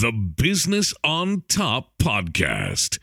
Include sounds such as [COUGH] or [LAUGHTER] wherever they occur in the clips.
the Business on Top podcast.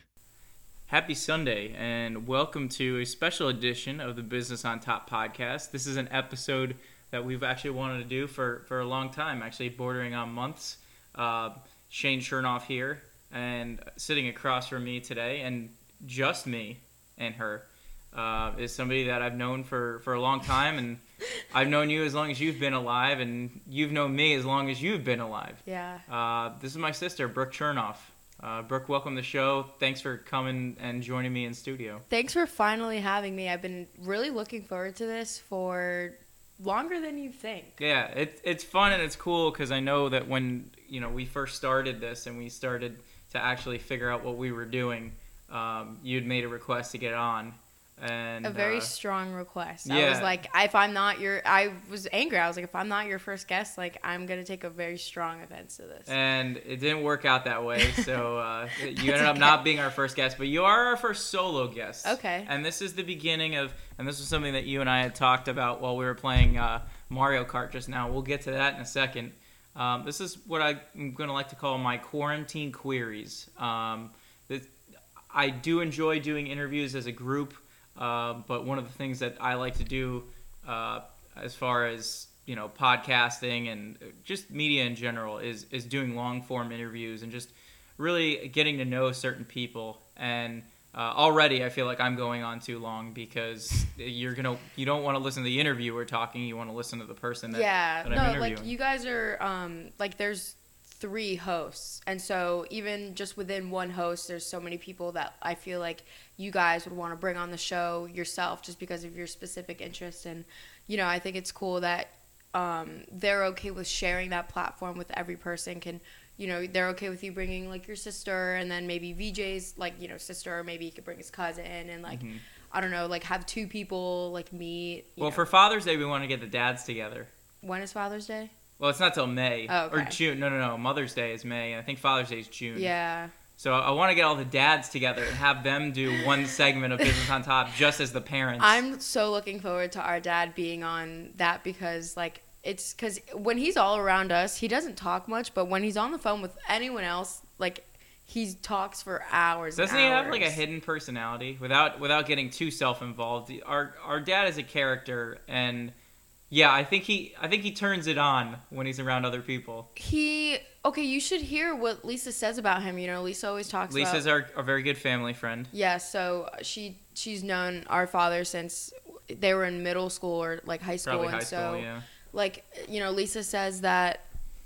Happy Sunday, and welcome to a special edition of the Business on Top podcast. This is an episode that we've actually wanted to do for, for a long time, actually bordering on months. Uh, Shane Chernoff here, and sitting across from me today, and just me and her, uh, is somebody that I've known for, for a long time, and [LAUGHS] I've known you as long as you've been alive, and you've known me as long as you've been alive. Yeah. Uh, this is my sister, Brooke Chernoff. Uh, Brooke, welcome to the show. Thanks for coming and joining me in studio. Thanks for finally having me. I've been really looking forward to this for longer than you think. Yeah, it's it's fun and it's cool because I know that when you know we first started this and we started to actually figure out what we were doing, um, you'd made a request to get on, and A very uh, strong request. I was like, if I'm not your, I was angry. I was like, if I'm not your first guest, like, I'm gonna take a very strong offense to this. and it didn't work out that way. [LAUGHS] So uh, [LAUGHS] you ended up not being our first guest, but you are our first solo guest. Okay. And this is the beginning of, and this was something that you and I had talked about while we were playing uh, Mario Kart just now. We'll get to that in a second. Um, this is what I'm going to like to call my quarantine queries. Um, this, I do enjoy doing interviews as a group, uh, but one of the things that I like to do, uh, as far as you know, podcasting and just media in general, is is doing long form interviews and just really getting to know certain people. And uh, already, I feel like I'm going on too long because you're gonna you don't want to listen to the interviewer talking. You want to listen to the person that, yeah. that No, like you guys are, um, like there's three hosts, and so even just within one host, there's so many people that I feel like you guys would want to bring on the show yourself, just because of your specific interest. And you know, I think it's cool that um, they're okay with sharing that platform with every person. Can you know they're okay with you bringing like your sister, and then maybe VJ's like you know sister, or maybe he could bring his cousin, and like. Mhm. I don't know, like have two people like meet. Well, know. for Father's Day, we want to get the dads together. when is Father's Day? Well, it's not till May Oh, or. June. No, no, no. Mother's Day is May. and I think Father's Day is June. Yeah. So I want to get all the dads together and have them do one segment of Business on Top just as the parents. I'm so looking forward to our dad being on that because like it's because when he's all around us, he doesn't talk much, but when he's on the phone with anyone else, like he talks for hours. Doesn't he have like a hidden personality without without getting too self involved? Our our dad is a character, and yeah, I think he I think he turns it on when he's around other people. He okay. You should hear what Lisa says about him. You know, Lisa always talks. Lisa's about, Lisa's our a very good family friend. Yeah, so she she's known our father since they were in middle school or like high school, Probably and high so school, yeah. like you know lisa says that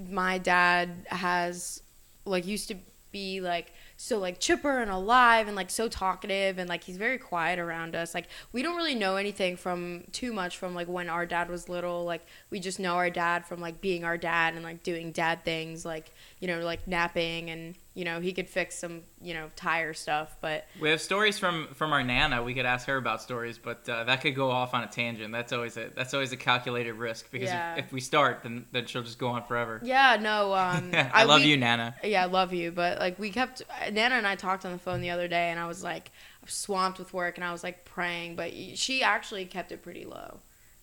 my dad has like used to be like so like chipper and alive and like so talkative and like he's very quiet around us. Like we don't really know anything from too much from like when our dad was little. Like we just know our dad from like being our dad and like doing dad things. Like you know like napping and you know he could fix some you know tire stuff but We have stories from from our nana. We could ask her about stories, but uh, that could go off on a tangent. That's always a that's always a calculated risk because Yeah. if, if we start, then then she'll just go on forever. yeah no um [LAUGHS] I, love we- you, Nana. Yeah, I love you, but like we kept Nana and I talked on the phone the other day, and I was like swamped with work, and I was like praying, but she actually kept it pretty low.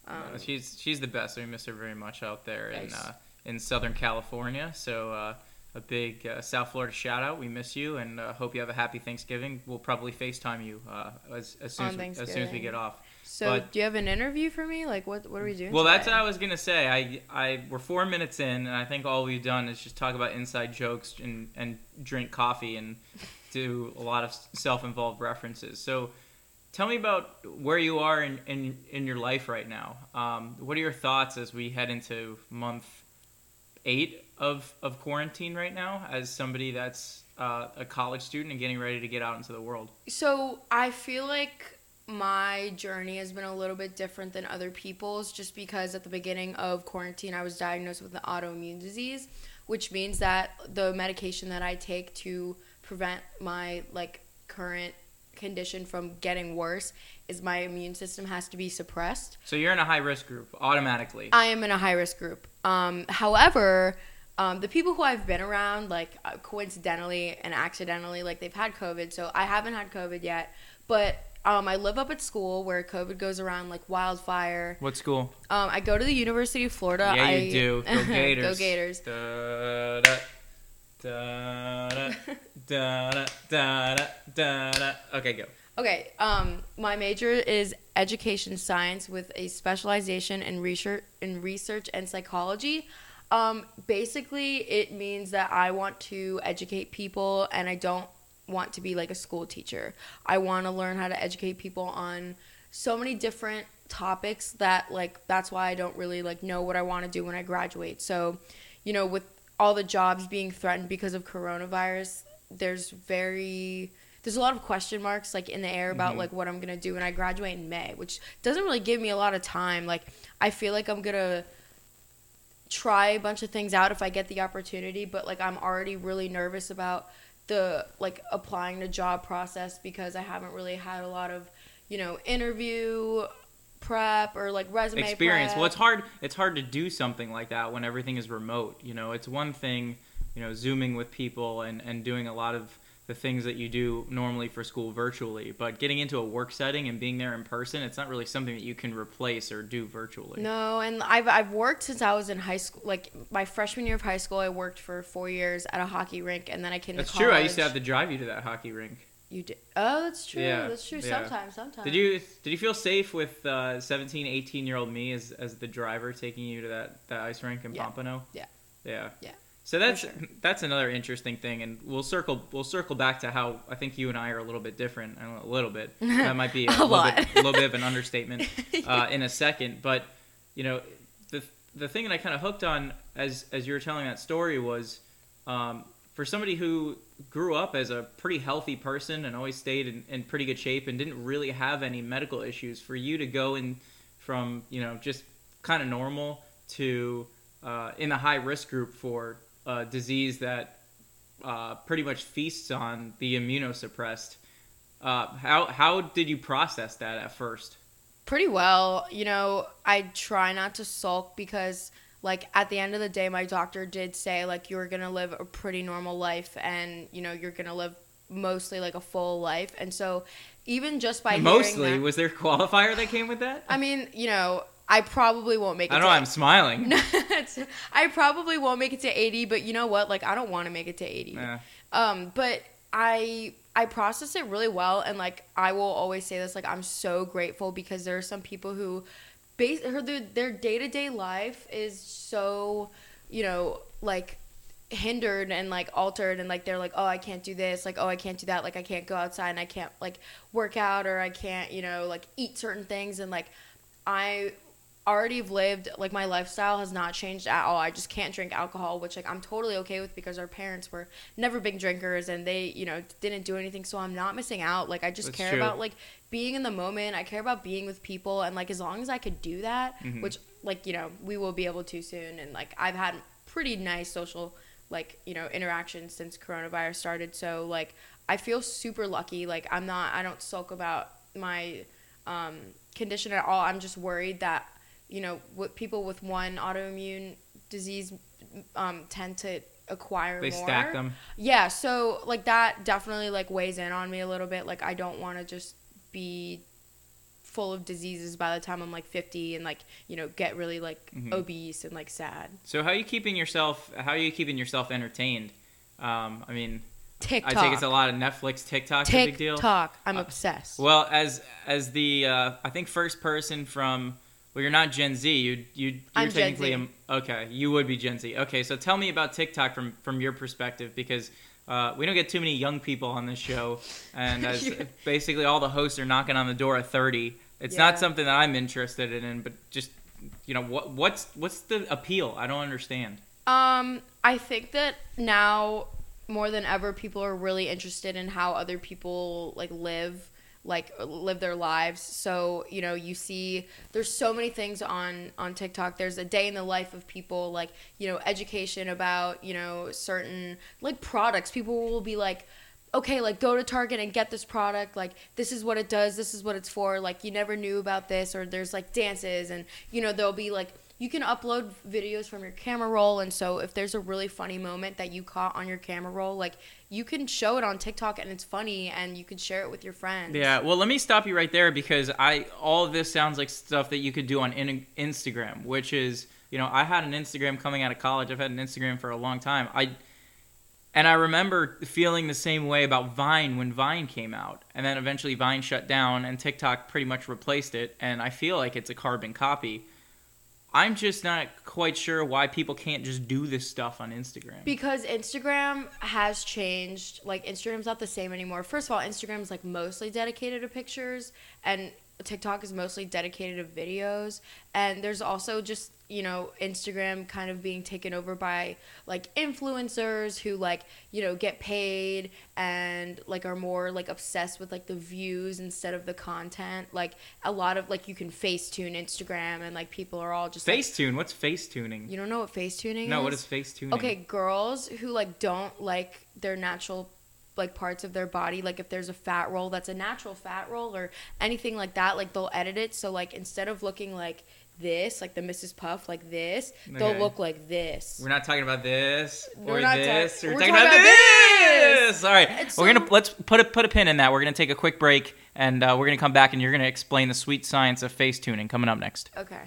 Um, she's she's the best. We miss her very much out there in uh, in Southern California. So uh, a big uh, South Florida shout out. We miss you and uh, hope you have a happy Thanksgiving. We'll probably Facetime you uh, as as soon as, we, as soon as we get off. so, but- do you have an interview for me? Like, what what are we doing? Well, that's what I was gonna say. I I we're four minutes in, and I think all we've done is just talk about inside jokes and and drink coffee and [LAUGHS] do a lot of self-involved references. So. Tell me about where you are in, in, in your life right now. Um, what are your thoughts as we head into month eight of, of quarantine right now as somebody that's uh, a college student and getting ready to get out into the world? So I feel like my journey has been a little bit different than other people's just because at the beginning of quarantine I was diagnosed with an autoimmune disease, which means that the medication that I take to prevent my like current condition from getting worse is my immune system has to be suppressed. So you're in a high risk group automatically. I am in a high risk group. Um, however, um, the people who I've been around, like uh, coincidentally and accidentally, like they've had COVID. So I haven't had COVID yet, but um, I live up at school where COVID goes around like wildfire. what school? Um, I go to the University of Florida. yeah, I, you do. [LAUGHS] Go Gators. go Gators. Da, da. Da da da da da da da. Okay, go. Okay, um, my major is education science with a specialization in research in research and psychology. Um, basically, it means that I want to educate people, and I don't want to be like a school teacher. I want to learn how to educate people on so many different topics that like that's why I don't really like know what I want to do when I graduate. So, you know, with all the jobs being threatened because of coronavirus, there's very there's a lot of question marks like in the air about mm-hmm. like what I'm gonna do when I graduate in May, which doesn't really give me a lot of time. Like I feel like I'm gonna try a bunch of things out if I get the opportunity, but like I'm already really nervous about the like applying the job process because I haven't really had a lot of, you know, interview prep or like resume experience. prep. Well, it's hard. It's hard to do something like that when everything is remote. You know, it's one thing, you know, zooming with people and and doing a lot of the things that you do normally for school virtually, but getting into a work setting and being there in person, it's not really something that you can replace or do virtually. No, and I've I've worked since I was in high school. Like my freshman year of high school, I worked for four years at a hockey rink, and then I came That's true. I used to have to drive you to that hockey rink. You did? Oh, that's true. Yeah, That's true. yeah. Sometimes, sometimes. Did you did you feel safe with uh, 17, 18 year old me as as the driver taking you to that, that ice rink in Yeah. Pompano? Yeah. Yeah. Yeah. So that's sure. that's another interesting thing, and we'll circle we'll circle back to how I think you and I are a little bit different. I don't know, a little bit. [LAUGHS] That might be a, A little. Bit, a little bit of an understatement [LAUGHS] uh, in a second. But you know, the the thing that I kind of hooked on as as you were telling that story was um, for somebody who grew up as a pretty healthy person and always stayed in, in pretty good shape and didn't really have any medical issues. For you to go in from you know just kind of normal to uh, in the high risk group for a disease that uh, pretty much feasts on the immunosuppressed. Uh, how how did you process that at first? Pretty well. You know, I try not to sulk because, like, at the end of the day, my doctor did say, like, you're going to live a pretty normal life and, you know, you're going to live mostly like a full life. And so, even just by Mostly, that- was there a qualifier that came with that? I mean, you know, I probably won't make it I don't to know. I'm smiling. [LAUGHS] I probably won't make it to 80, but you know what? Like I don't want to make it to 80. Yeah. Um, but I I process it really well, and like I will always say this, like I'm so grateful because there are some people who, base her their- their day to day life is so, you know, like hindered and like altered and like they're like oh i can't do this like oh i can't do that like i can't go outside and i can't like work out or i can't you know like eat certain things and like i already have lived like my lifestyle has not changed at all. I just can't drink alcohol which like i'm totally okay with because our parents were never big drinkers and they you know didn't do anything so i'm not missing out. Like i just That's care true. about like being in the moment. I care about being with people and like as long as i could do that Mhm. which like you know we will be able to soon. And like i've had pretty nice social like you know interactions since coronavirus started. So like i feel super lucky. Like i'm not i don't sulk about my um, condition at all. I'm just worried that you know what people with one autoimmune disease um, tend to acquire They more stack them. yeah so like that definitely like weighs in on me a little bit like i don't want to just be full of diseases by the time i'm like 50 and like you know get really like Mhm. obese and like sad So how are you keeping yourself? How are you keeping yourself entertained? Um, I mean, tiktok I think it's a lot of Netflix, TikTok's a big deal. tiktok i'm Uh, obsessed Well, as as the uh, I think first person from well, you're not Gen Z. You you you're I'm Gen technically Z. a- okay. You would be Gen Z. Okay, so tell me about TikTok from from your perspective because. Uh, we don't get too many young people on this show, and [LAUGHS] as Yeah. basically all the hosts are knocking on the door at 30. It's Yeah. not something that I'm interested in, but just you know what what's what's the appeal? I don't understand. Um, I think that now more than ever, people are really interested in how other people like live, like live their lives. So you know, you see, there's so many things on on TikTok. There's a day in the life of people, like you know, education about you know certain like products. People will be like. Okay, like go to Target and get this product. Like this is what it does. This is what it's for. Like you never knew about this, or there's like dances, and you know there'll be like you can upload videos from your camera roll and so if there's a really funny moment that you caught on your camera roll like you can show it on tiktok and it's funny and you can share it with your friends Yeah, well, let me stop you right there because I all of this sounds like stuff that you could do on in, Instagram, which is you know I had an Instagram coming out of college. I've had an Instagram for a long time. I And I remember feeling the same way about Vine when Vine came out. And then eventually Vine shut down and TikTok pretty much replaced it. And I feel like it's a carbon copy. I'm just not quite sure why people can't just do this stuff on Instagram. Because Instagram has changed. Like Instagram's not the same anymore. First of all, Instagram's like mostly dedicated to pictures and TikTok is mostly dedicated to videos. And there's also just, you know, Instagram kind of being taken over by like influencers who like, you know, get paid and like are more like obsessed with like the views instead of the content. Like a lot of like you can face tune Instagram and like people are all just like, Facetune, what's face tuning? you don't know what face tuning No, is? No, what is face tuning? Okay, girls who like don't like their natural like parts of their body like if there's a fat roll that's a natural fat roll or anything like that like they'll edit it so like instead of looking like this like the mrs puff like this they'll look like this We're not talking about this We're or not ta- this. we're we're talking talking about, about this. this. All right, It's we're so- gonna let's put a put a pin in that. We're gonna take a quick break, and uh, we're gonna come back, and you're gonna explain the sweet science of face tuning. Coming up next. okay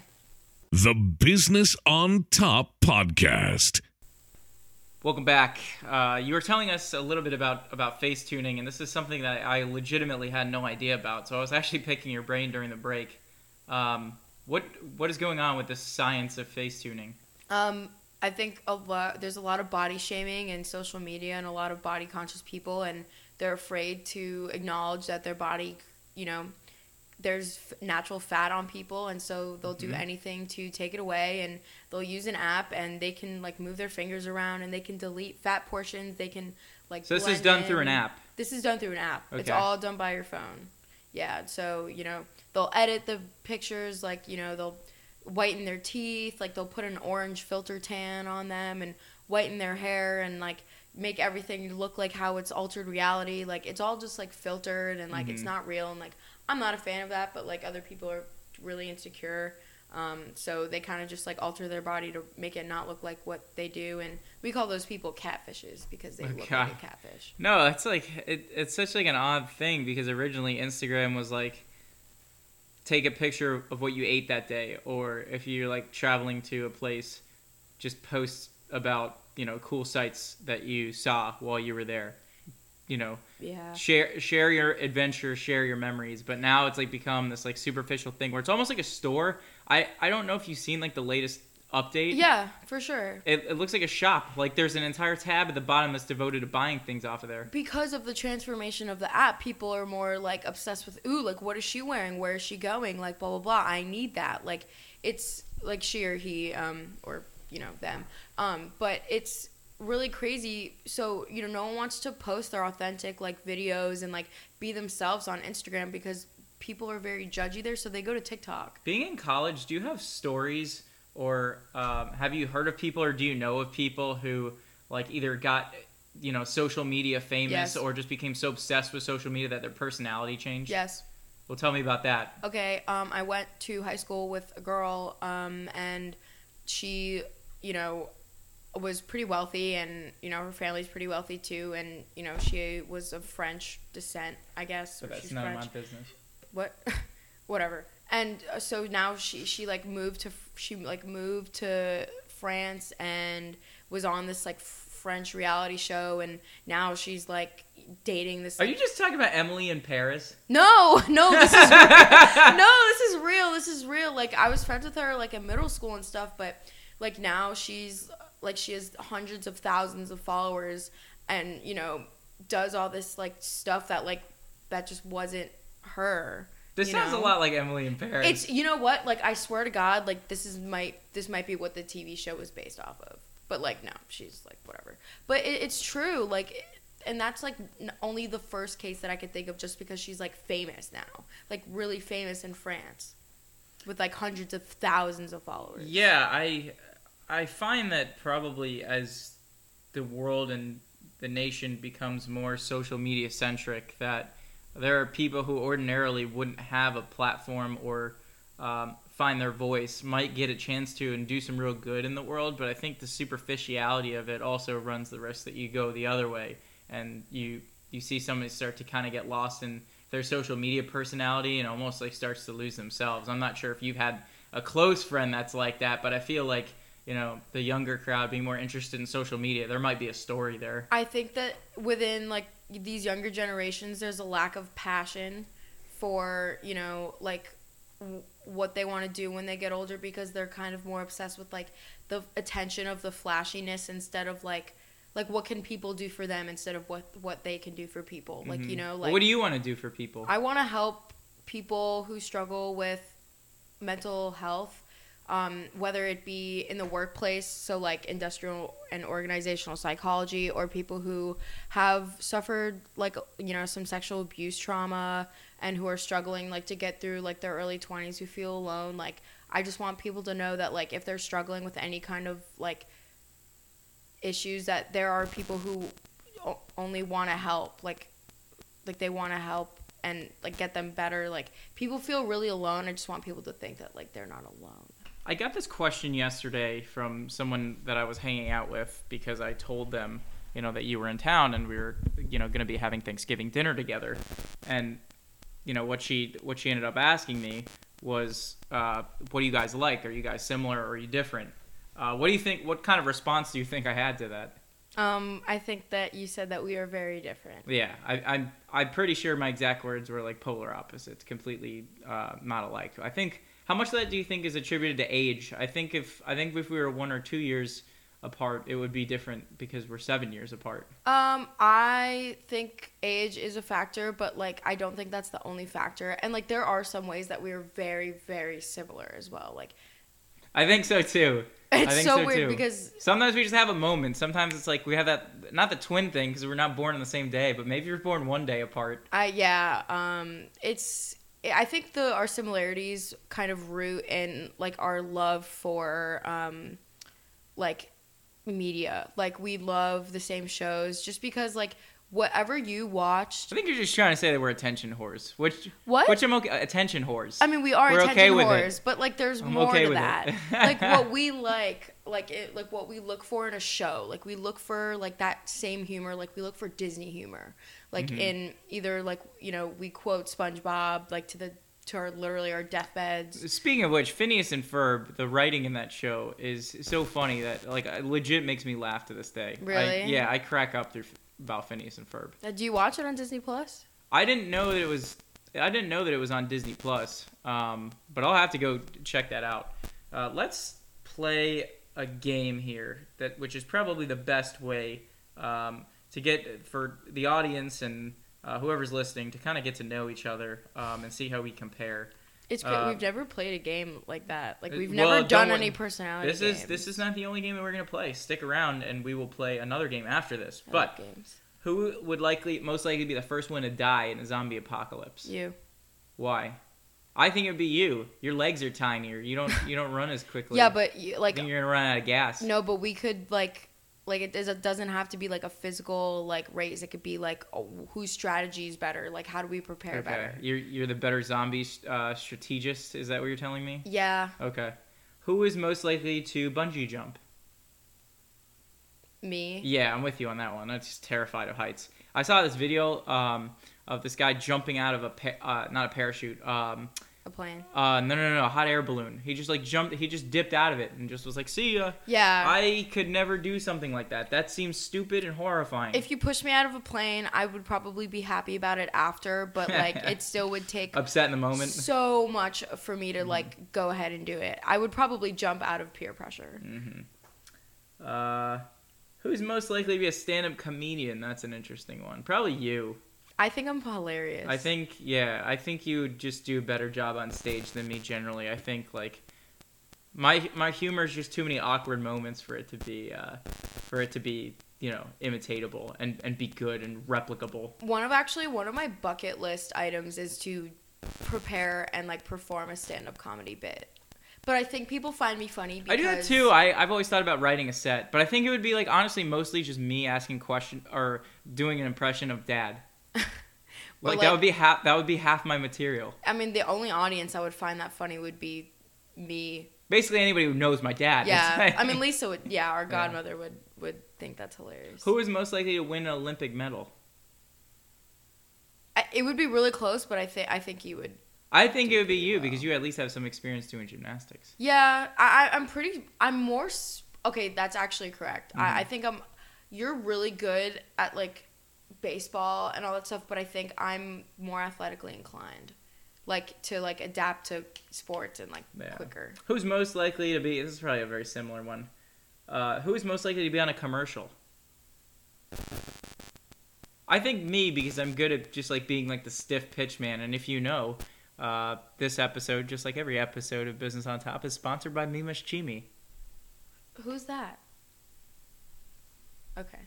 The Business on Top Podcast. Welcome back. Uh, you were telling us a little bit about about face tuning, and this is something that I legitimately had no idea about. So I was actually [LAUGHS] picking your brain during the break. Um, what what is going on with the science of face tuning? Um, I think a lot. There's a lot of body shaming in social media, and a lot of body conscious people, and they're afraid to acknowledge that their body, you know, there's f- natural fat on people, and so they'll do Mhm. anything to take it away, and they'll use an app, and they can like move their fingers around, and they can delete fat portions. They can like. So this is done through an app. This is done through an app. It's all done by your phone. Yeah, so you know they'll edit the pictures, like you know they'll whiten their teeth, like they'll put an orange filter tan on them and whiten their hair and like make everything look like how it's altered reality. Like it's all just like filtered and like it's Mhm. not real. And like I'm not a fan of that, but like other people are really insecure. Um, so they kind of just like alter their body to make it not look like what they do, and we call those people catfishes because they look Okay. like a catfish. No, it's like it, it's such like an odd thing because originally Instagram was like take a picture of what you ate that day or if you're like traveling to a place just post about, you know, cool sights that you saw while you were there. You know, Yeah. share share your adventure, share your memories, but now it's like become this like superficial thing where it's almost like a store. I I don't know if you've seen like the latest update. Yeah, for sure. It, it looks like a shop. Like there's an entire tab at the bottom that's devoted to buying things off of there. because of the transformation of the app, people are more like obsessed with, ooh, like what is she wearing? Where is she going? Like blah blah blah. I need that. Like it's like she or he, um, or you know them. Um, but it's really crazy. So you know, no one wants to post their authentic like videos and like be themselves on Instagram because people are very judgy there. So they go to TikTok. Being in college, do you have stories or um, have you heard of people or do you know of people who like either got you know social media famous Yes. or just became so obsessed with social media that their personality changed? Yes. Well, tell me about that. Okay, um, I went to high school with a girl, um, and she, you know, was pretty wealthy, and you know her family's pretty wealthy too, and you know she was of French descent, I guess. So or that's she's none French. of my business. What, [LAUGHS] whatever. And uh, so now she she like moved to she like moved to France and was on this like French reality show, and now she's like dating this. Are like, you just talking about Emily in Paris? no, [LAUGHS] no, this is [LAUGHS] no, this is real. This is real. Like I was friends with her like in middle school and stuff, but like now she's like she has hundreds of thousands of followers and you know does all this like stuff that like that just wasn't her. This sounds know? a lot like Emily in Paris. It's you know what? Like I swear to God, like this is might this might be what the TV show was based off of. But like no, she's like whatever. But it, it's true. Like, and that's like only the first case that I could think of, just because she's like famous now, like really famous in France, with like hundreds of thousands of followers. Yeah, I I find that probably as the world and the nation becomes more social media centric, that there are people who ordinarily wouldn't have a platform or um, find their voice might get a chance to and do some real good in the world. But I think the superficiality of it also runs the risk that you go the other way and you you see somebody start to kind of get lost in their social media personality and almost like starts to lose themselves. I'm not sure if you've had a close friend that's like that, but I feel like you know the younger crowd being more interested in social media. There might be a story there. I think that within like these younger generations, there's a lack of passion for you know like w- what they want to do when they get older because they're kind of more obsessed with like the attention of the flashiness instead of like like what can people do for them instead of what what they can do for people. Like mm-hmm. you know like what do you want to do for people? I want to help people who struggle with mental health, um, whether it be in the workplace, so like industrial and organizational psychology, or people who have suffered like you know some sexual abuse trauma and who are struggling like to get through like their early 20s who feel alone like i just want people to know that like if they're struggling with any kind of like issues that there are people who o- only want to help like like they want to help and like get them better like people feel really alone. I just want people to think that like they're not alone I got this question yesterday from someone that I was hanging out with because I told them, you know, that you were in town and we were, you know, going to be having Thanksgiving dinner together. And, you know, what she what she ended up asking me was, uh, "What do you guys like? Are you guys similar or are you different?" Uh, what do you think? What kind of response do you think I had to that? um i think that you said that we are very different Yeah, I, I'm I'm pretty sure my exact words were like polar opposites, completely uh, not alike. I think how much of that do you think is attributed to age? I think if I think if we were one or two years apart, it would be different because we're seven years apart. Um, I think age is a factor, but like I don't think that's the only factor. And like there are some ways that we are very, very similar as well. Like I think so too. I it's think so, so, weird too. because Sometimes we just have a moment. Sometimes it's like we have that not the twin thing because we're not born on the same day, but maybe you're born one day apart. I yeah, um, it's I think the our similarities kind of root in like our love for um, like media. Like we love the same shows just because like whatever you watched. I think you're just trying to say that we're attention whores, which What? which I'm okay. Attention whores. I mean, we are We're attention okay whores, but like, there's I'm more okay to that. [LAUGHS] like what we like, like it, like what we look for in a show. Like we look for like that same humor. Like we look for Disney humor. Like Mhm. in either like you know we quote SpongeBob like to the to our literally our deathbeds. Speaking of which, Phineas and Ferb, the writing in that show is so funny that like legit makes me laugh to this day. I- Really? yeah, I crack up through about Phineas and Ferb. Uh, do you watch it on Disney Plus? I didn't know that it was. I didn't know that it was on Disney Plus. Um, but I'll have to go check that out. Uh, let's play a game here that, which is probably the best way um, to get for the audience and uh, whoever's listening to kind of get to know each other um, and see how we compare. It's great. Uh, we've never played a game like that. Like we've well, never done any personality. This is games. this is not the only game that we're gonna play. Stick around, and we will play another game after this. I But games. who would likely, most likely, be the first one to die in a zombie apocalypse? You. Why? I think it'd be you. Your legs are tinier. You don't you don't run as quickly. Yeah, but you, like you're gonna run out of gas. No, but we could like like it, does, it doesn't have to be like a physical like race. It could be like oh, whose strategy is better. Like how do we prepare Okay. better? You're you're the better zombie uh, strategist. Is that what you're telling me? Yeah, Okay. Who is most likely to bungee jump? me. Yeah, I'm with you on that one. I'm just terrified of heights. I saw this video um, of this guy jumping out of a pa- uh, not a parachute. Um, A plane. uh, no, no, no, a hot air balloon. He just like jumped. He just dipped out of it and just was like, "See ya." Yeah. I could never do something like that. That seems stupid and horrifying. if you pushed me out of a plane, I would probably be happy about it after, but like [LAUGHS] it still would take Upset in the moment. so much for me to like go ahead and do it. I would probably jump out of peer pressure. hmm Uh, who's most likely to be a stand-up comedian? That's an interesting one. Probably you. I think I'm hilarious. I think, yeah, I think you would just do a better job on stage than me generally. I think like my my humor is just too many awkward moments for it to be uh, for it to be you know imitatable and and be good and replicable. one of actually one of my bucket list items is to prepare and like perform a stand-up comedy bit. But I think people find me funny because I do that too. I, I've always thought about writing a set, but I think it would be like honestly mostly just me asking question or doing an impression of dad. Well, like, that would be half that would be half my material. I mean, the only audience I would find that funny would be me. Basically anybody who knows my dad. Yeah, I mean, Lisa would. Yeah, our [LAUGHS] godmother would would think that's hilarious. who is most likely to win an Olympic medal? I, it would be really close, but I think I think you would. I think it would be you because you at least have some experience doing gymnastics. Yeah, I, I- I'm pretty. I'm more. Okay, that's actually correct. I, mm-hmm. I think I'm. You're really good at like baseball and all that stuff, but I think I'm more athletically inclined, like to like adapt to sports and like Yeah. quicker. Who's most likely to be? This is probably a very similar one. Uh, who is most likely to be on a commercial? I think me because I'm good at just like being like the stiff pitch man. And if you know, uh, this episode, just like every episode of Business on Top, is sponsored by Mima's Chimi. Who's that? Okay,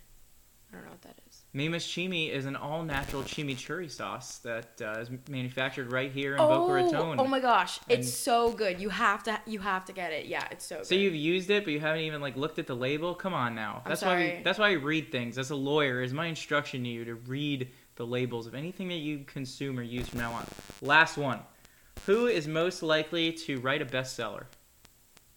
I don't know what that is. Mima's Chimi is an all-natural chimichurri sauce that uh, is manufactured right here in Boca Raton. oh my gosh, And- it's so good. You have to. You have to get it. Yeah, it's so. Good. So good. you've used it, but you haven't even like looked at the label. Come on now. I'm That's why we. sorry. That's why I read things. As a lawyer, is my instruction to you to read the labels of anything that you consume or use from now on. Last one. Who is most likely to write a bestseller?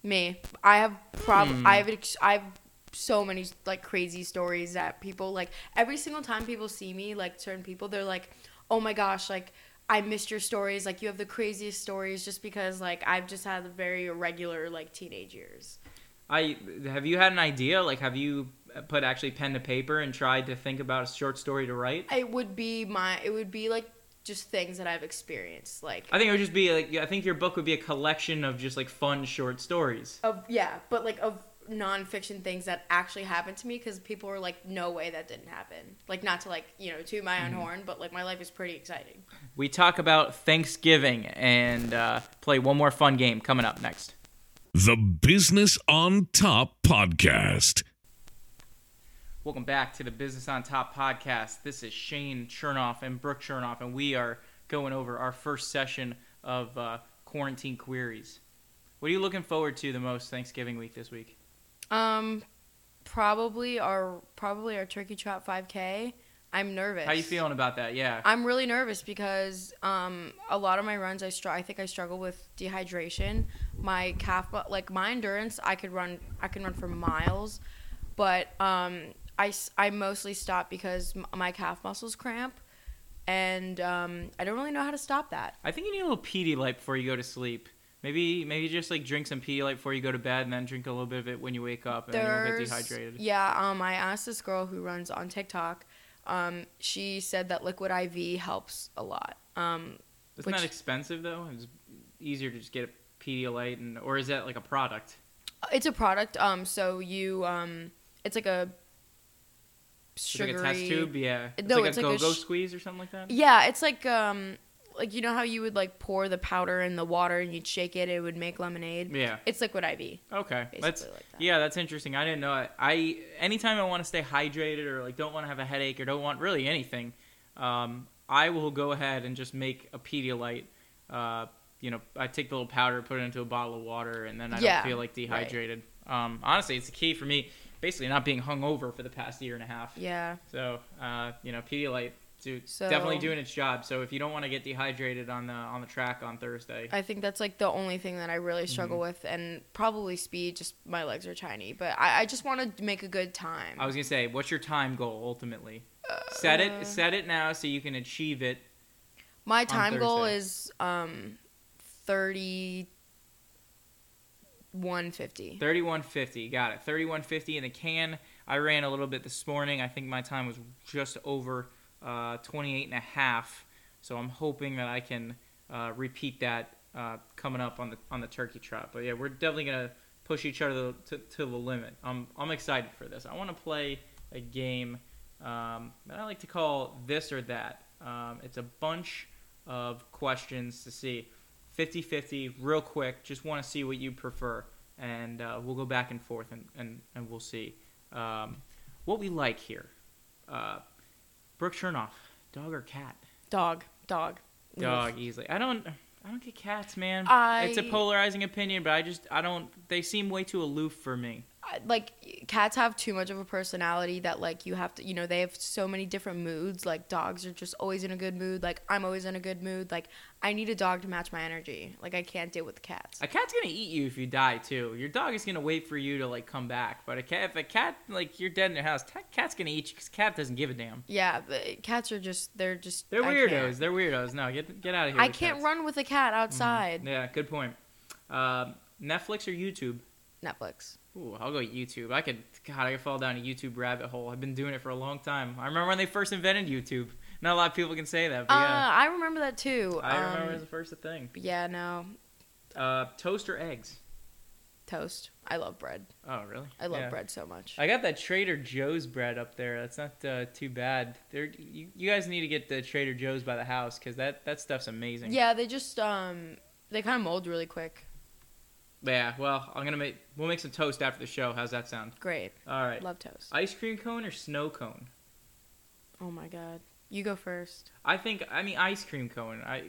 Me. I have prob. Hmm. I have. Ex- I have so many like crazy stories that people like. Every single time people see me, like certain people, they're like, "Oh my gosh!" Like I missed your stories. Like you have the craziest stories, just because like I've just had very irregular like teenage years. I have you had an idea? Like, have you put actually pen to paper and tried to think about a short story to write? It would be my. It would be like just things that I've experienced. Like I think it would just be like I think your book would be a collection of just like fun short stories. of yeah, but like of nonfiction things that actually happened to me because people were like, "No way, that didn't happen." Like not to like you know toot my own Mm-hmm. horn, but like my life is pretty exciting. We talk about Thanksgiving and uh, play one more fun game coming up next. The Business on Top Podcast. Welcome back to the Business on Top podcast. This is Shane Chernoff and Brooke Chernoff, and we are going over our first session of uh, quarantine queries. What are you looking forward to the most Thanksgiving week this week? Um, probably our probably our turkey trot 5K. I'm nervous. How you feeling about that? Yeah. I'm really nervous because um, a lot of my runs, I str- I think I struggle with dehydration. My calf, like my endurance, I could run, I can run for miles, but um, I, s- I mostly stop because m- my calf muscles cramp, and um, I don't really know how to stop that. I think you need a little Pedialyte before you go to sleep. Maybe maybe just like drink some Pedialyte before you go to bed, and then drink a little bit of it when you wake up, and then you won't get dehydrated. Yeah, um, I asked this girl who runs on TikTok. Um, she said that liquid IV helps a lot. Um, Isn't that expensive though? It's easier to just get a Pedialyte, and or is that like a product? It's a product. Um, so you um, it's like a It's like a test tube, yeah. It's No, like it's a like a go-go sh- squeeze or something like that. Yeah, it's like um, like you know how you would like pour the powder in the water and you'd shake it, it would make lemonade. Yeah. It's liquid IV. Okay. That's like that. yeah, that's interesting. I didn't know it. I anytime I want to stay hydrated or like don't want to have a headache or don't want really anything, um, I will go ahead and just make a Pedialyte. Uh, you know, I take the little powder, put it into a bottle of water, and then I Yeah, don't feel like dehydrated. Um, honestly, it's the key for me. Basically, not being hungover for the past year and a half. Yeah. So, uh, you know, Pedialyte, do, So- definitely doing its job. So if you don't want to get dehydrated on the on the track on Thursday, I think that's like the only thing that I really struggle Mm-hmm. with, and probably speed. Just my legs are tiny, but I, I just want to make a good time. I was gonna say, what's your time goal ultimately? set Uh, it, set it now so you can achieve it. My time goal is um, thirty. 150. 3150. got it. Thirty-one fifty in the can. I ran a little bit this morning. I think my time was just over uh, 28 and a half. So I'm hoping that I can uh, repeat that uh, coming up on the on the turkey trot. But yeah, we're definitely gonna push each other to, to the limit. I'm I'm excited for this. I want to play a game um, that I like to call this or that. Um, it's a bunch of questions to see 50-50 real quick. Just want to see what you prefer, and uh, we'll go back and forth and, and, and we'll see um, what we like here. Brooke Chernoff, dog or cat? Dog, dog, Dog easily. I don't. I don't get cats, man. I- It's a polarizing opinion, but I just I don't. They seem way too aloof for me. Like cats have too much of a personality that like you have to you know they have so many different moods like dogs are just always in a good mood like i'm always in a good mood like i need a dog to match my energy like i can't deal with cats A cat's gonna eat you if you die too. Your dog is gonna wait for you to like come back. But a cat, if a cat like you're dead in their house, ta- cat's gonna eat you because cat doesn't give a damn. yeah but cats are just they're just They're weirdos. They're weirdos. No, get get out of here. i can't cats. run with a cat outside Yeah, good point. Um, Netflix or YouTube? netflix Ooh, I'll go YouTube. I could, God, I could fall down a YouTube rabbit hole. I've been doing it for a long time. I remember when they first invented YouTube. Not a lot of people can say that, but uh, yeah, i remember that too I remember Um, it was the first thing. yeah no Uh, toast or eggs? toast i love bread Oh, really? i love Yeah. bread so much I got that Trader Joe's bread up there. That's not uh, too bad. There, you, you guys need to get the Trader Joe's by the house because that that stuff's amazing. yeah they just um they kind of mold really quick Yeah. Well, I'm gonna make. We'll make some toast after the show. How's that sound? great All right. love toast Ice cream cone or snow cone? oh my god you go first I think. I mean, ice cream cone. I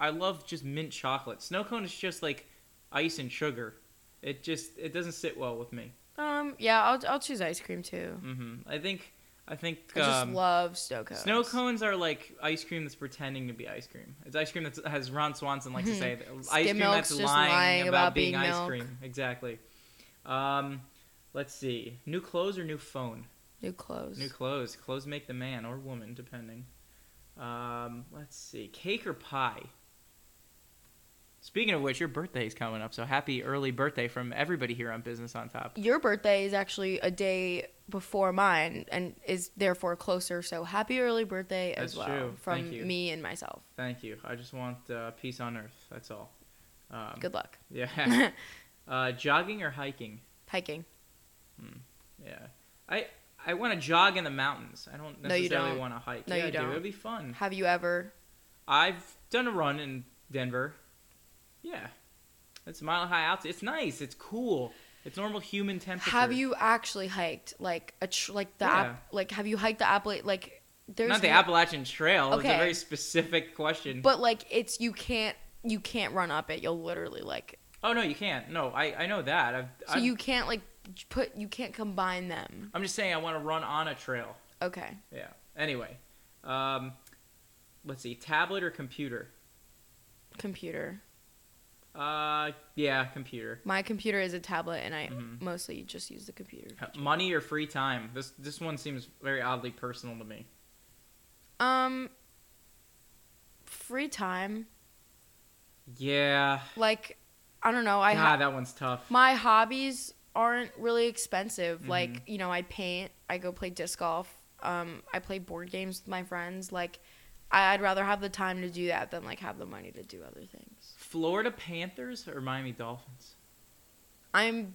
I love just mint chocolate. Snow cone is just like ice and sugar. It just it doesn't sit well with me. Um, yeah, I'll I'll choose ice cream too. Hmm I think I think I just um, love snow cones. Snow cones are like ice cream that's pretending to be ice cream. It's ice cream that has Ron Swanson likes to say. Ice cream that's lying, lying about, about being, being ice cream. Exactly. Um, let's see. New clothes or new phone? New clothes. New clothes. Clothes make the man or woman, depending. Um, let's see. Cake or pie? Speaking of which, your birthday is coming up, so happy early birthday from everybody here on Business on Top. Your birthday is actually a day before mine and is therefore closer. So happy early birthday as That's well true. from me and myself. Thank you. I just want uh, peace on earth. That's all. Um, Good luck. [LAUGHS] Yeah. [LAUGHS] uh, jogging or hiking? Hiking. Yeah. I I want to jog in the mountains. I don't necessarily don't. want to hike. No, yeah, you do. don't. It'd be fun. Have you ever? I've done a run in Denver. Yeah. It's a mile high altitude. It's nice. It's cool. It's normal human temperature. Have you actually hiked like a tr- like the Yeah. app like have you hiked the Appala like there's Not the no- Appalachian Trail. It's Okay. a very specific question. but like it's you can't you can't run up it. You'll literally like oh no, you can't. No, I, I know that. I've, so I've you can't like put you can't combine them. I'm just saying I want to run on a trail. Okay. Yeah. Anyway, um, let's see. Tablet or computer? Computer. Uh, yeah, computer. My computer is a tablet, and I Mhm. mostly just use the computer. Money or free time? This this one seems very oddly personal to me. Um, free time. Yeah. Like, I don't know. I God, ha- that one's tough. my hobbies aren't really expensive. Mhm. Like, you know, I paint. I go play disc golf. Um, I play board games with my friends. Like, I'd rather have the time to do that than like have the money to do other things. Florida Panthers or Miami Dolphins? I'm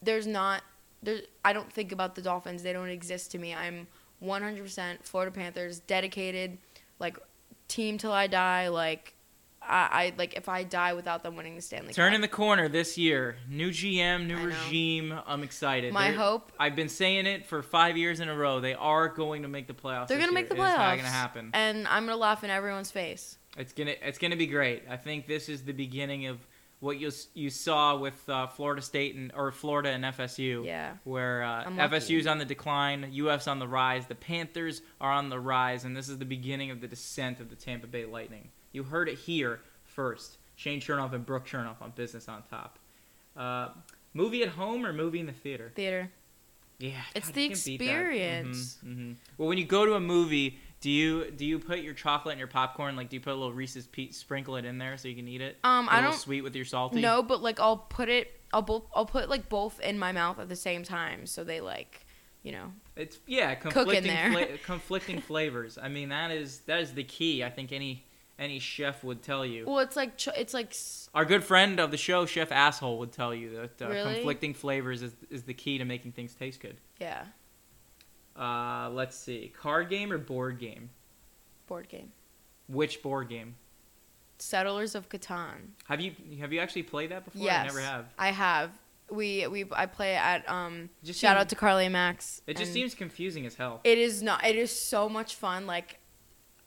there's not there. I don't think about the Dolphins. They don't exist to me. I'm 100% Florida Panthers, dedicated, like team till I die. Like I, I like if I die without them winning the Stanley Turning Cup. the corner this year. New GM, new I know. regime. I'm excited. My They're- hope I've been saying it for five years in a row. They are going to make the playoffs. they're gonna make the playoffs. It is not gonna happen. and I'm gonna laugh in everyone's face. It's gonna it's gonna be great. I think this is the beginning of what you you saw with uh, Florida State and or Florida and FSU. Yeah. Where uh. FSU's on the decline, UF's on the rise, the Panthers are on the rise, and this is the beginning of the descent of the Tampa Bay Lightning. You heard it here first. Shane Chernoff and Brooke Chernoff on Business on Top. Uh, movie at home or movie in the theater? Theater. Yeah, It's God, the you can't beat that. experience. Mhm, mhm. Well, when you go to a movie, do you do you put your chocolate and your popcorn like do you put a little Reese's Pe- sprinkle it in there so you can eat it? Um, Get I little don't sweet with your salty. No, but like I'll put it. I'll both. I'll put like both in my mouth at the same time, so they like, you know. it's yeah Cook in conflicting fla- [LAUGHS] conflicting flavors. I mean that is that is the key. I think any any chef would tell you. Well, it's like ch- it's like Our good friend of the show, Chef Asshole, would tell you that uh, Really? conflicting flavors is is the key to making things taste good. yeah, Uh, let's see, card game or board game? board game. Which board game? Settlers of Catan. Have you have you actually played that before? Yes, I never have. I have. We we I play at um. Just shout seems- out to Carly and Max. It just seems confusing as hell. It is not. It is so much fun. Like,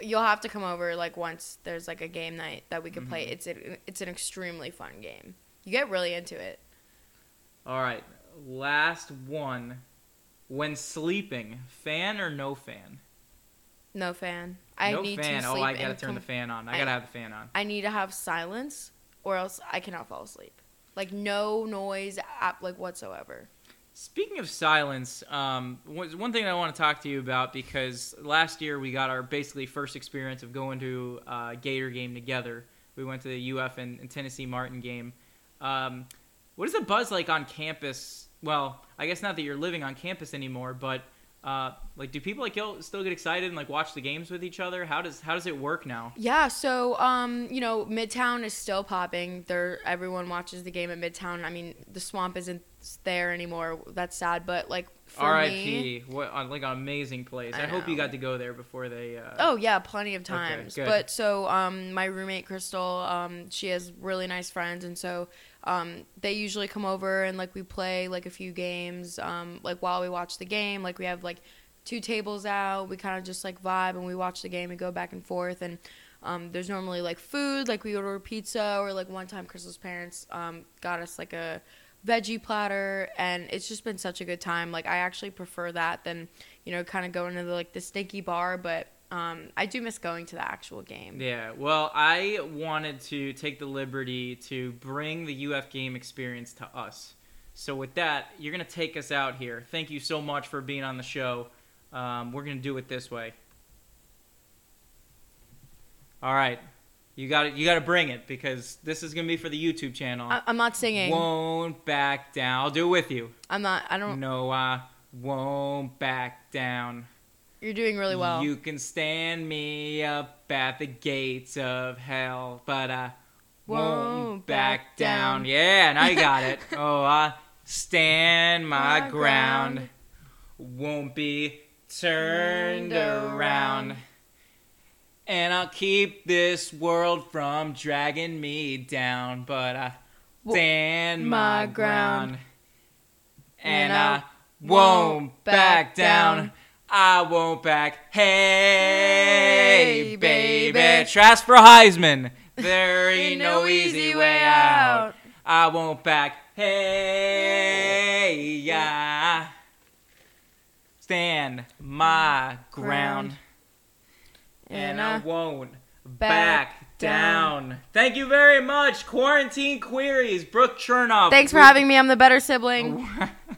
you'll have to come over like once there's like a game night that we can play. Mhm. It's a, it's an extremely fun game. You get really into it. All right, last one. When sleeping, fan or no fan? No fan. I need to. no need fan. to oh, I gotta turn the fan on. I I- gotta have the fan on. I need to have silence, or else I cannot fall asleep. Like no noise, at, like whatsoever. Speaking of silence, um, one one thing I want to talk to you about because last year we got our basically first experience of going to a Gator game together. We went to the UF and, and Tennessee Martin game. Um, what is the buzz like on campus? Well, I guess not that you're living on campus anymore, but uh, like, do people like you'll still get excited and like watch the games with each other? How does how does it work now? Yeah, so um, you know, Midtown is still popping. There, everyone watches the game at Midtown. I mean, the swamp isn't there anymore. That's sad, but like R.I.P. What like an amazing place. I, I hope you got to go there before they. Uh, Oh yeah, plenty of times. good. but so um, my roommate Crystal, um, she has really nice friends, and so um, they usually come over and like we play like a few games. Um, like while we watch the game, like we have like two tables out. We kind of just like vibe and we watch the game and go back and forth. And um, there's normally like food, like we order pizza, or like one time Crystal's parents um, got us like a veggie platter, and it's just been such a good time. Like I actually prefer that than you know kind of going to the, like the stinky bar, but um, I do miss going to the actual game. Yeah, well, I wanted to take the liberty to bring the UF game experience to us. So, with that, you're going to take us out here. Thank you so much for being on the show. Um, we're going to do it this way. All right. You got to You got to bring it because this is going to be for the YouTube channel. I- I'm not singing. Won't back down. I'll do it with you. I'm not. I don't. No, I won't back down. You're doing really well. You can stand me up at the gates of hell, but I won't, Won't back, back down. down. Yeah, and I got it. [LAUGHS] oh, I stand my, My ground. ground. Won't be turned around. around. And I'll keep this world from dragging me down, but I stand my my ground. ground. And And I I won't back down. down. I won't back. Hey, Hey, baby. baby. Trust for Heisman. There ain't Ain't no easy way out. out. I won't back. Hey, yeah. Stand my mm. ground. Ground. And And I I won't back back down. down. Thank you very much. Quarantine Queries, Brooke Chernoff. Thanks for having me. I'm the better sibling. [LAUGHS] [LAUGHS]